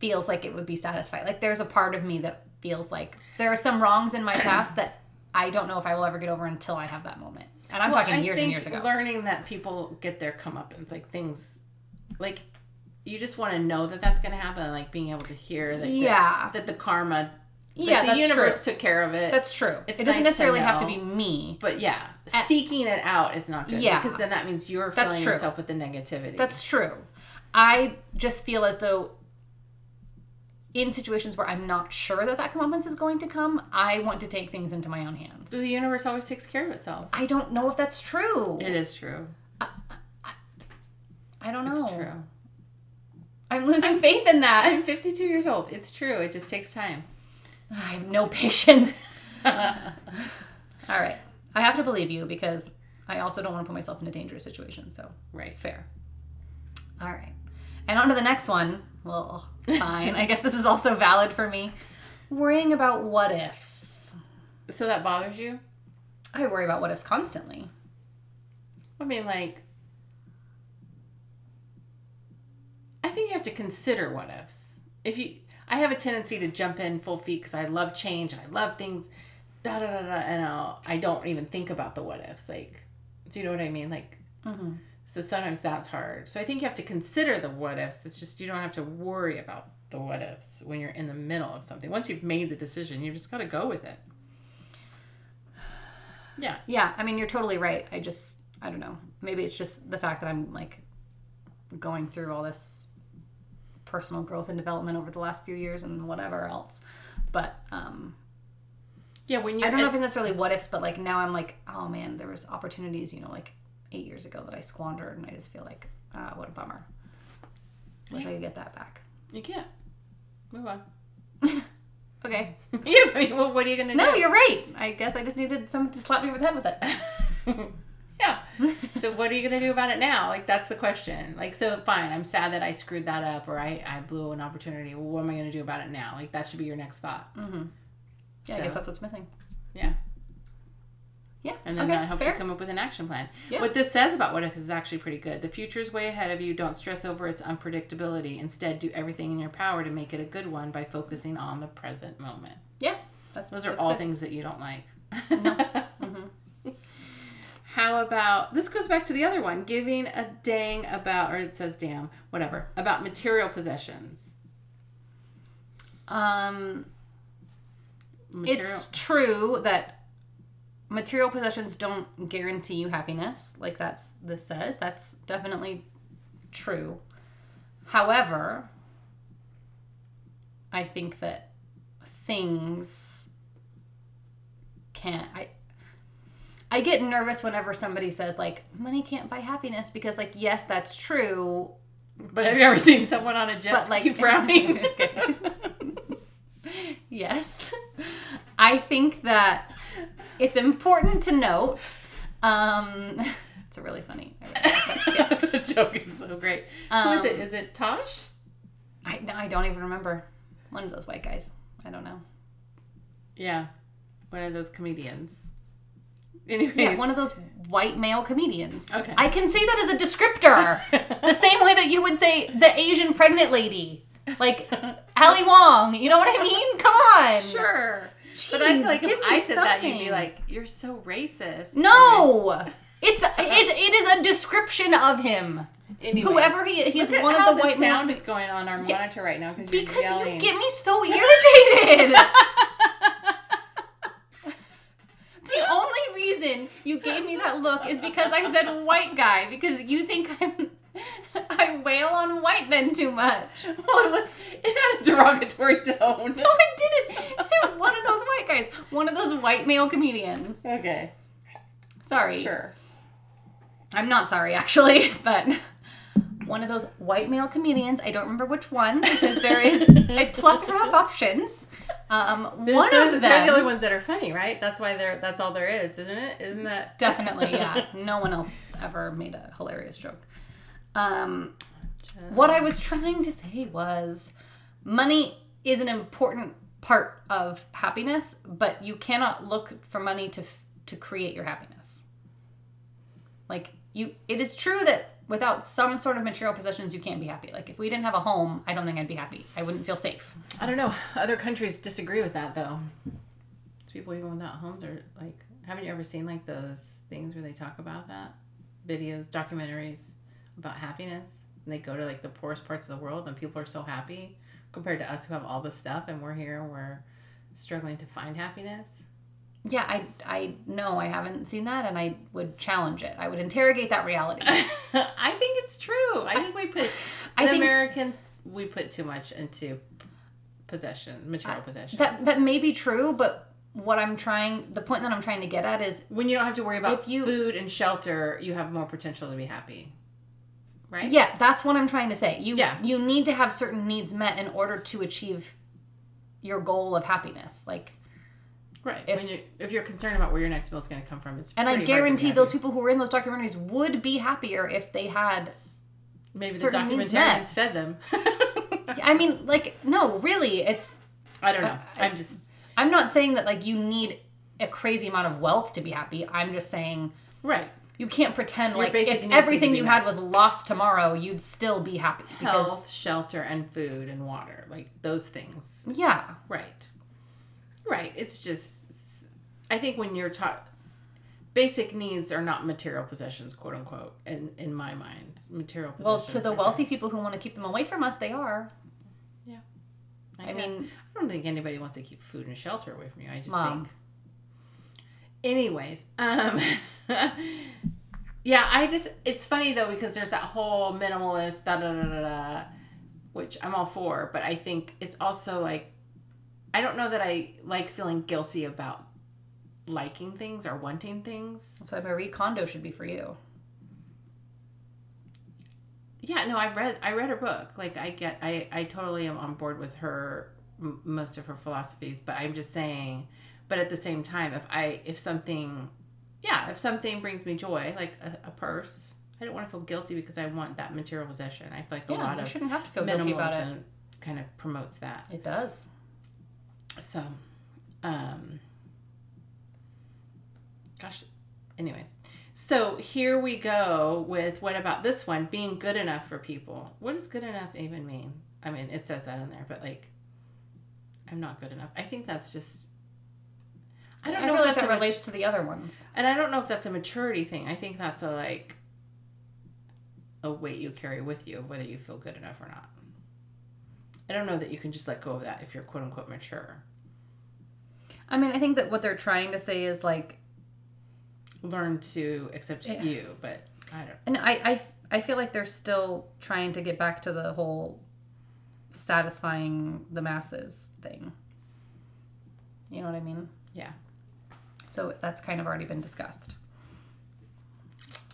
feels like it would be satisfied. Like there's a part of me that feels like there are some wrongs in my past that I don't know if I will ever get over until I have that moment. And I'm Well, talking I years and years ago. Learning that people get their comeuppance, like things, like you just want to know that that's going to happen, like being able to hear that, Yeah. that, the karma, like Yeah, the universe true. took care of it. That's true. It's it doesn't nice to necessarily have to be me. but yeah, seeking it out is not good. Yeah. because then that means you're filling yourself with the negativity. That's true. I just feel as though in situations where I'm not sure that that comeuppance is going to come, I want to take things into my own hands. the universe always takes care of itself. I don't know if that's true. It is true. I don't know. It's true. I'm losing faith in that. I'm 52 years old. It's true. It just takes time. I have no patience. All right. I have to believe you because I also don't want to put myself in a dangerous situation. So, Right. fair. All right. And on to the next one. Well, fine. I guess this is also valid for me. Worrying about what ifs. So that bothers you? I worry about what ifs constantly. I mean, like, I think you have to consider what ifs. If you, I have a tendency to jump in full feet because I love change and I love things, da da da da, and I'll, I don't even think about the what ifs. Like, do you know what I mean? Like, Mm-hmm. So sometimes that's hard. So I think you have to consider the what ifs. It's just you don't have to worry about the what ifs when you're in the middle of something. Once you've made the decision, you just got to go with it. Yeah. Yeah, I mean, you're totally right. I just, I don't know. Maybe it's just the fact that I'm like going through all this personal growth and development over the last few years and whatever else. But um, Yeah. When you, I don't know if it's necessarily what ifs, but like now I'm like, oh man, there was opportunities, you know, like eight years ago that I squandered, and I just feel like, ah, what a bummer. Wish I could get that back. you can't move on. Okay. yeah, I mean, well, what are you gonna No, do? No, you're right. I guess I just needed someone to slap me over the head with it. yeah. So what are you gonna do about it now? Like that's the question. Like so, fine. I'm sad that I screwed that up or I I blew an opportunity. Well, what am I gonna do about it now? Like that should be your next thought. Mm-hmm. Yeah, I guess that's what's missing. yeah. Yeah. And then okay, that helps fair. you come up with an action plan. Yeah. What this says about what if is actually pretty good. The future is way ahead of you. Don't stress over its unpredictability. Instead, do everything in your power to make it a good one by focusing on the present moment. Yeah. That's, Those are all good. things that you don't like. Mm-hmm. How about this goes back to the other one, giving a dang about or it says damn, whatever, about material possessions. Um, Material it's true that material possessions don't guarantee you happiness, like that's this says. That's definitely true. However, I think that things can't. I I get nervous whenever somebody says like money can't buy happiness because like yes that's true But have you ever seen someone on a jet But, ski like- frowning? Yes. I think that it's important to note. Um, it's a really funny. Really like that skit. the joke is so great. Who is it? Um, it Tosh? I, I don't even remember. One of those white guys. I don't know. Yeah, one of those comedians. Anyways, Yeah, one of those white male comedians. Okay. I can say that as a descriptor. the same way that you would say the Asian pregnant lady. Like Ali Wong. You know what I mean? Come on. sure. But I feel like if I said that, you'd be like, "You're so racist." No. It's it, it is a description of him. Anyways, Whoever he is he's one of the white sound male is going on our Yeah. monitor right now because you're because yelling. you get me so irritated. the only reason you gave me that look is because I said white guy because you think I'm I wail on white men too much. Well, it was it had a derogatory tone. No, it didn't. One of those white guys. One of those white male comedians. Okay. Sorry. Sure. I'm not sorry actually, but one of those white male comedians. I don't remember which one because there is a plethora of options. Um, There's one the, of them. They're the only ones that are funny, right? That's why they're. That's all there is, isn't it? Isn't that Definitely, yeah. No one else ever made a hilarious joke. Um, what I was trying to say was money is an important part of happiness, but you cannot look for money to to create your happiness. Like you it is true that without some sort of material possessions you can't be happy. Like if we didn't have a home, I don't think I'd be happy. I wouldn't feel safe. I don't know. Other countries disagree with that though. People even without homes are like. Haven't you ever seen like those things where they talk about that? Videos, documentaries about happiness. And they go to like the poorest parts of the world, and people are so happy compared to us who have all this stuff, and we're here and we're struggling to find happiness. Yeah, I I know I haven't seen that and I would challenge it. I would interrogate that reality. I think it's true. I think we put I the think- American we put too much into possession, material uh, possession. That that may be true, but what I'm trying, the point that I'm trying to get at is, when you don't have to worry about If you- food and shelter, you have more potential to be happy. Right? yeah, that's what I'm trying to say. You Yeah. you need to have certain needs met in order to achieve your goal of happiness. Like, Right. If- when you if you're concerned about where your next meal is going to come from, it's and I pretty hard to guarantee those people who were in those documentaries would be happier if they had. maybe the certain needs documentarians met. fed them. I mean, like, no, really, it's. I don't know. I- I'm just I'm not saying that like you need a crazy amount of wealth to be happy. I'm just saying right. You can't pretend Your like if everything you had was lost tomorrow, you'd still be happy because Health, shelter, and food and water, like those things. yeah, Right. Right. It's just, I think when you're taught, basic needs are not material possessions, quote unquote, in, in my mind. Material possessions. Well, to the wealthy people who want to keep them away from us, they are. Yeah. I guess. mean, I don't think anybody wants to keep food and shelter away from you. I just Mom. think. Anyways, um, yeah, I just, it's funny though, because there's that whole minimalist, da da da da da, which I'm all for, but I think it's also like, I don't know that I like feeling guilty about liking things or wanting things. that's why Marie Kondo should be for you. Yeah, no, I read I read her book. Like I get I I totally am on board with her m- most of her philosophies, but I'm just saying but at the same time if I if something yeah, if something brings me joy, like a, a purse, I don't want to feel guilty because I want that material possession. I feel like a lot you of shouldn't have to feel guilty about it. minimalism kind of promotes that. It does. So, um, gosh, anyways. So here we go with what about this one? Being good enough for people. What does good enough even mean? I mean, it says that in there, but like, I'm not good enough. I think that's just. I don't know if like that a mat- relates to the other ones. and I don't know if that's a maturity thing. I think that's a like a weight you carry with you, whether you feel good enough or not. I don't know that you can just let go of that if you're quote unquote mature. I mean, I think that what they're trying to say is like, learn to accept Yeah. you, but I don't. and I, I, I feel like they're still trying to get back to the whole satisfying the masses thing. You know what I mean? Yeah, So that's kind of already been discussed.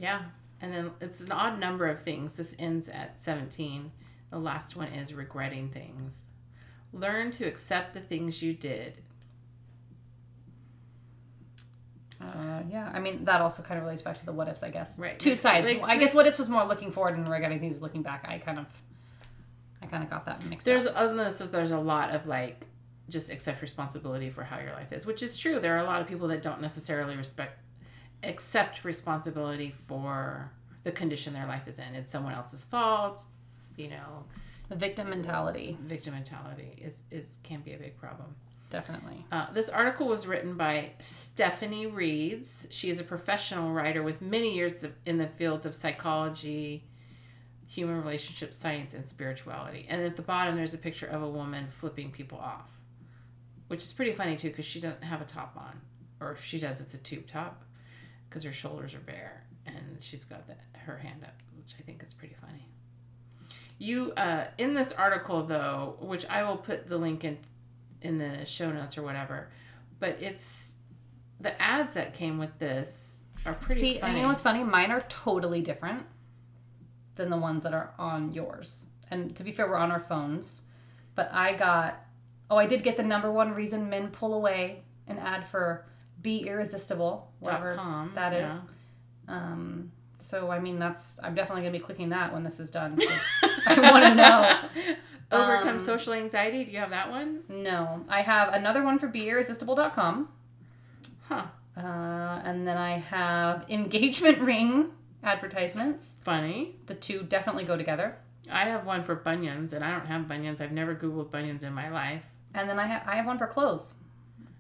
yeah, and then it's an odd number of things. This ends at seventeen. The last one is regretting things. Learn to accept the things you did. Uh, yeah, I mean that also kind of relates back to the what ifs, I guess. Right. Two sides. like- I guess what ifs was more looking forward, and regretting things is looking back. I kind of, I kind of got that mixed There's up. other than this, there's a lot of like just accept responsibility for how your life is, which is true. There are a lot of people that don't necessarily respect accept responsibility for the condition their life is in. It's someone else's fault. You know, The victim mentality, victim mentality is is can be a big problem. definitely. Uh, this article was written by Stephanie Reeds. She is a professional writer with many years of, in the fields of psychology, human relationship science, and spirituality. And at the bottom, there's a picture of a woman flipping people off, which is pretty funny too because she doesn't have a top on, or if she does, it's a tube top. because her shoulders are bare and she's got the, her hand up, which I think is pretty funny. You uh, in this article though, which I will put the link in in the show notes or whatever, but it's the ads that came with this are pretty See, funny. and you know what's funny? Mine are totally different than the ones that are on yours. And to be fair, we're on our phones. But I got, oh, I did get the number one reason men pull away an ad for Be Irresistible, whatever com, that is. Um, so, I mean, that's, I'm definitely going to be clicking that when this is done. I want to know. Overcome Um, social anxiety. Do you have that one? No, I have another one for beirresistible.com. Huh. Uh, and then I have engagement ring advertisements. Funny. The two definitely go together. I have one for bunions, and I don't have bunions. I've never Googled bunions in my life. And then I have I have one for clothes.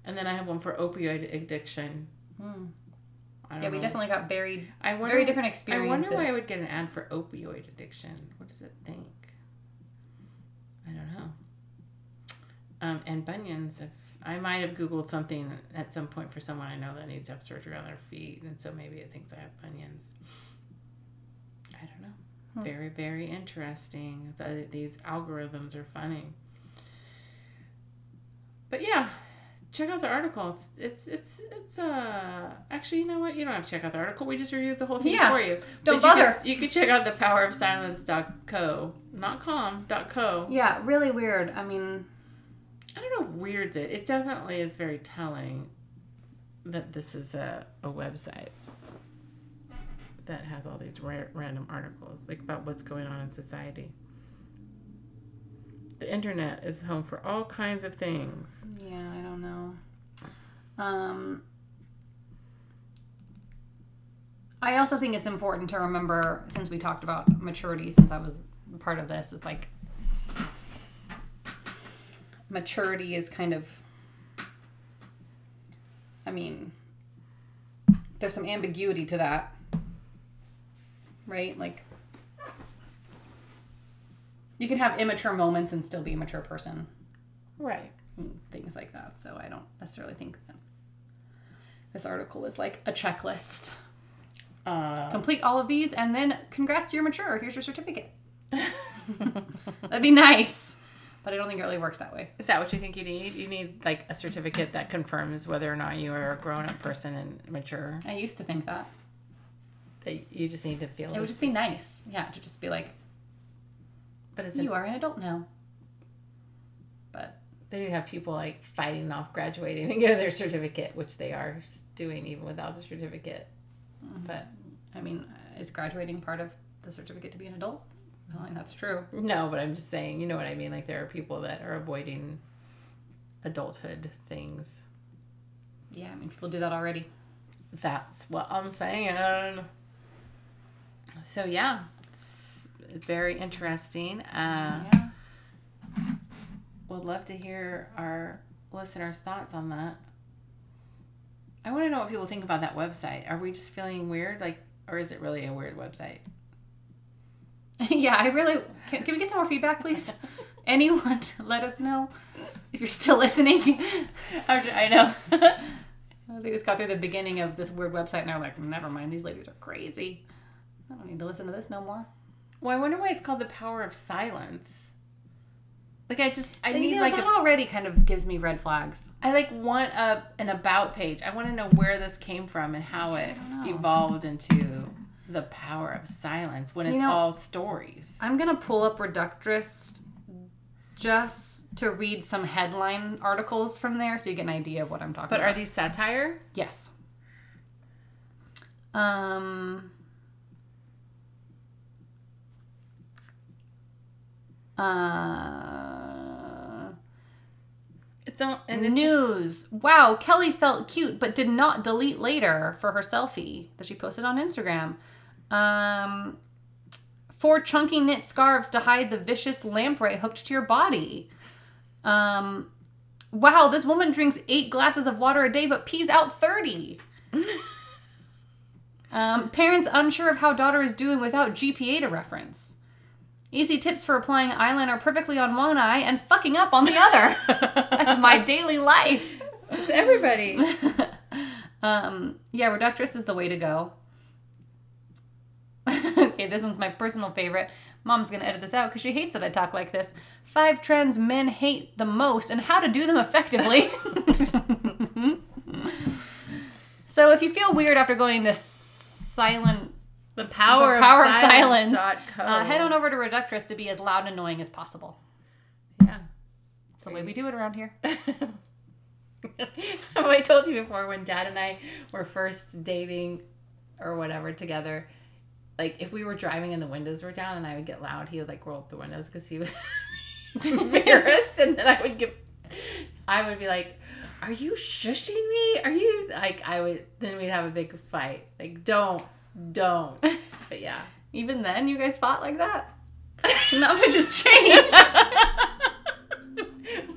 And then I have one for opioid addiction. Hmm. I Yeah, we know. definitely got very I wonder, very different experiences. I wonder why I would get an ad for opioid addiction. What does it think? I don't know. Um, and bunions. If I might have Googled something at some point for someone I know that needs to have surgery on their feet, and so maybe it thinks I have bunions. I don't know. Hmm. Very, very interesting. The, these algorithms are funny. But yeah, check out the article. It's it's it's it's uh actually you know what you don't have to check out the article. We just reviewed the whole thing Yeah. for you. Don't But bother. You could check out the power of silence.co, not com, dot co. Yeah, really weird. I mean, I don't know if weird's it. It definitely is very telling that this is a, a website that has all these ra- random articles like about what's going on in society. The internet is home for all kinds of things. yeah, I don't know. Um I also think it's important to remember since we talked about maturity since I was part of this it's like maturity is kind of I mean there's some ambiguity to that. Right? Like you can have immature moments and still be a mature person Right. things like that. So I don't necessarily think that this article is like a checklist. Uh, Complete all of these and then congrats, you're mature. Here's your certificate. That'd be nice. But I don't think it really works that way. is that what you think you need? You need like a certificate that confirms whether or not you are a grown up person and mature. I used to think that. That you just need to feel It would just be nice. Yeah, to just be like, But it's you are an adult now. But they you'd have people like fighting off graduating and getting their certificate, which they are doing even without the certificate. Mm-hmm. But I mean, is graduating part of the certificate to be an adult? I don't that's true. no, but I'm just saying, you know what I mean? Like there are people that are avoiding adulthood things. Yeah, I mean, people do that already. That's what I'm saying. So yeah, very interesting. Uh, yeah. Would love to hear our listeners' thoughts on that. I want to know what people think about that website. Are we just feeling weird, like, or is it really a weird website? yeah, I really can, can we get some more feedback, please? Anyone, let us know if you're still listening. I know. I think it's got through the beginning of this weird website, and they're like, "Never mind, these ladies are crazy. I don't need to listen to this no more." Well, I wonder why it's called the power of silence. Like I just I need Yeah, like that a, already kind of gives me red flags. I like want a an about page. I want to know where this came from and how it evolved into the power of silence when it's know- all stories. I'm gonna pull up Reductress just to read some headline articles from there, so you get an idea of what I'm talking But about. are these satire? Yes. Um. Uh, It's on and it's news. Wow, Kelly felt cute but did not delete later for her selfie that she posted on Instagram. Um, four chunky knit scarves to hide the vicious lamprey hooked to your body. Um, wow, this woman drinks eight glasses of water a day but pees out 30. um, parents unsure of how daughter is doing without GPA to reference. Easy tips for applying eyeliner perfectly on one eye and fucking up on the other. That's my daily life. it's everybody. Um, yeah, reductress is the way to go. okay, this one's my personal favorite. Mom's gonna edit this out because she hates that I talk like this. Five trends men hate the most and how to do them effectively. so if you feel weird after going to silent The power, the power of of silence. silence, uh, head on over to Reductress to be as loud and annoying as possible. Yeah. It's the way we do it around here. I told you before when Dad and I were first dating or whatever together. Like if we were driving and the windows were down and I would get loud, he would like roll up the windows because he was embarrassed, and then I would get, I would be like, "Are you shushing me? Are you like?" I would then we'd have a big fight. Like don't, don't. But yeah. Even then, you guys fought like that? Nothing just changed.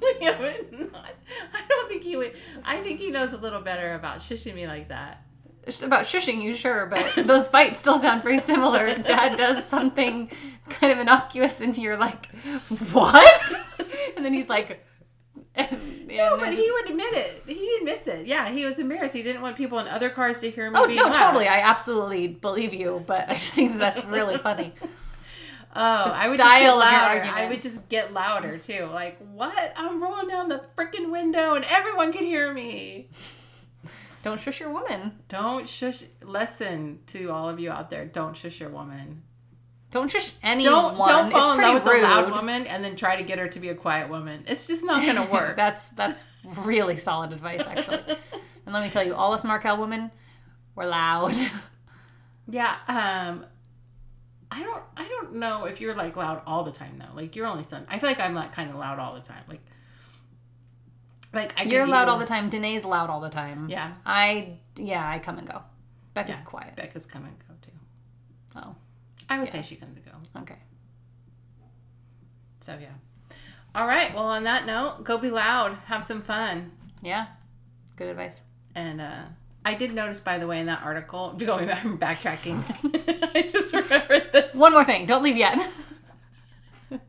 But not, I don't think he would. I think he knows a little better about shushing me like that. About shushing you, sure, but those bites still sound pretty similar. Dad does something kind of innocuous, and you're like, "What?" And then he's like, No, but he would admit it. He admits it. Yeah, he was embarrassed. He didn't want people in other cars to hear him. Oh no, loud. totally. I absolutely believe you, but I just think that that's really funny. Oh, I would just style get louder. I would just get louder too. Like, what? I'm rolling down the freaking window and everyone can hear me. Don't shush your woman. Don't shush. Lesson to all of you out there: Don't shush your woman. Don't shush anyone. Don't don't fall in love with rude. a loud woman and then try to get her to be a quiet woman. It's just not gonna work. that's that's really solid advice, actually. and let me tell you, all us Markel women were loud. Yeah, um I don't I don't know if you're like loud all the time though. Like you're only son. I feel like I'm like kind of loud all the time. Like like I You're loud all the time. Danae's loud all the time. Yeah. I yeah, I come and go. Becca's Yeah. quiet. Becca's come and go too. Oh, I would say she comes to go. okay. So yeah. All right. Well, on that note, go be loud. Have some fun. Yeah. Good advice. And uh I did notice, by the way, in that article, going back I'm backtracking, I just remembered this. One more thing. Don't leave yet.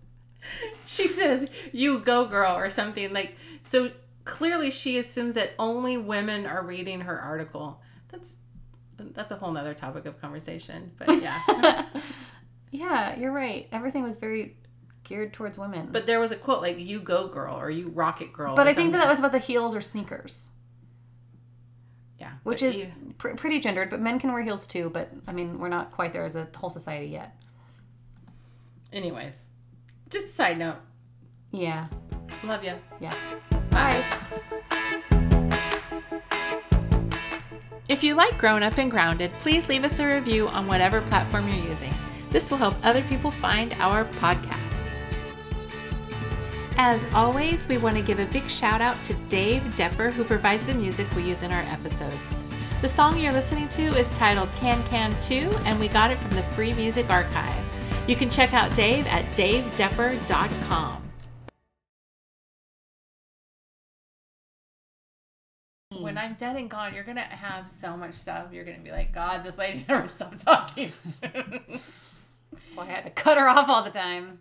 she says you go girl or something like so clearly she assumes that only women are reading her article that's that's a whole nother topic of conversation but yeah yeah, you're right. Everything was very geared towards women. but there was a quote like you go girl or you rocket girl but I think that, that was about the heels or sneakers, yeah which is you- pr- pretty gendered. But men can wear heels too. But I mean, we're not quite there as a whole society yet. anyways just a side note Yeah. love you Yeah. bye If you like Grown Up and Grounded, please leave us a review on whatever platform you're using. This will help other people find our podcast. As always, we want to give a big shout out to Dave Depper, who provides the music we use in our episodes. The song you're listening to is titled Can Can 2, and we got it from the Free Music Archive. You can check out Dave at davedepper.com. When mm. I'm dead and gone, you're gonna have so much stuff. You're gonna be like, God, this lady never stopped talking. That's why I had to cut her off all the time.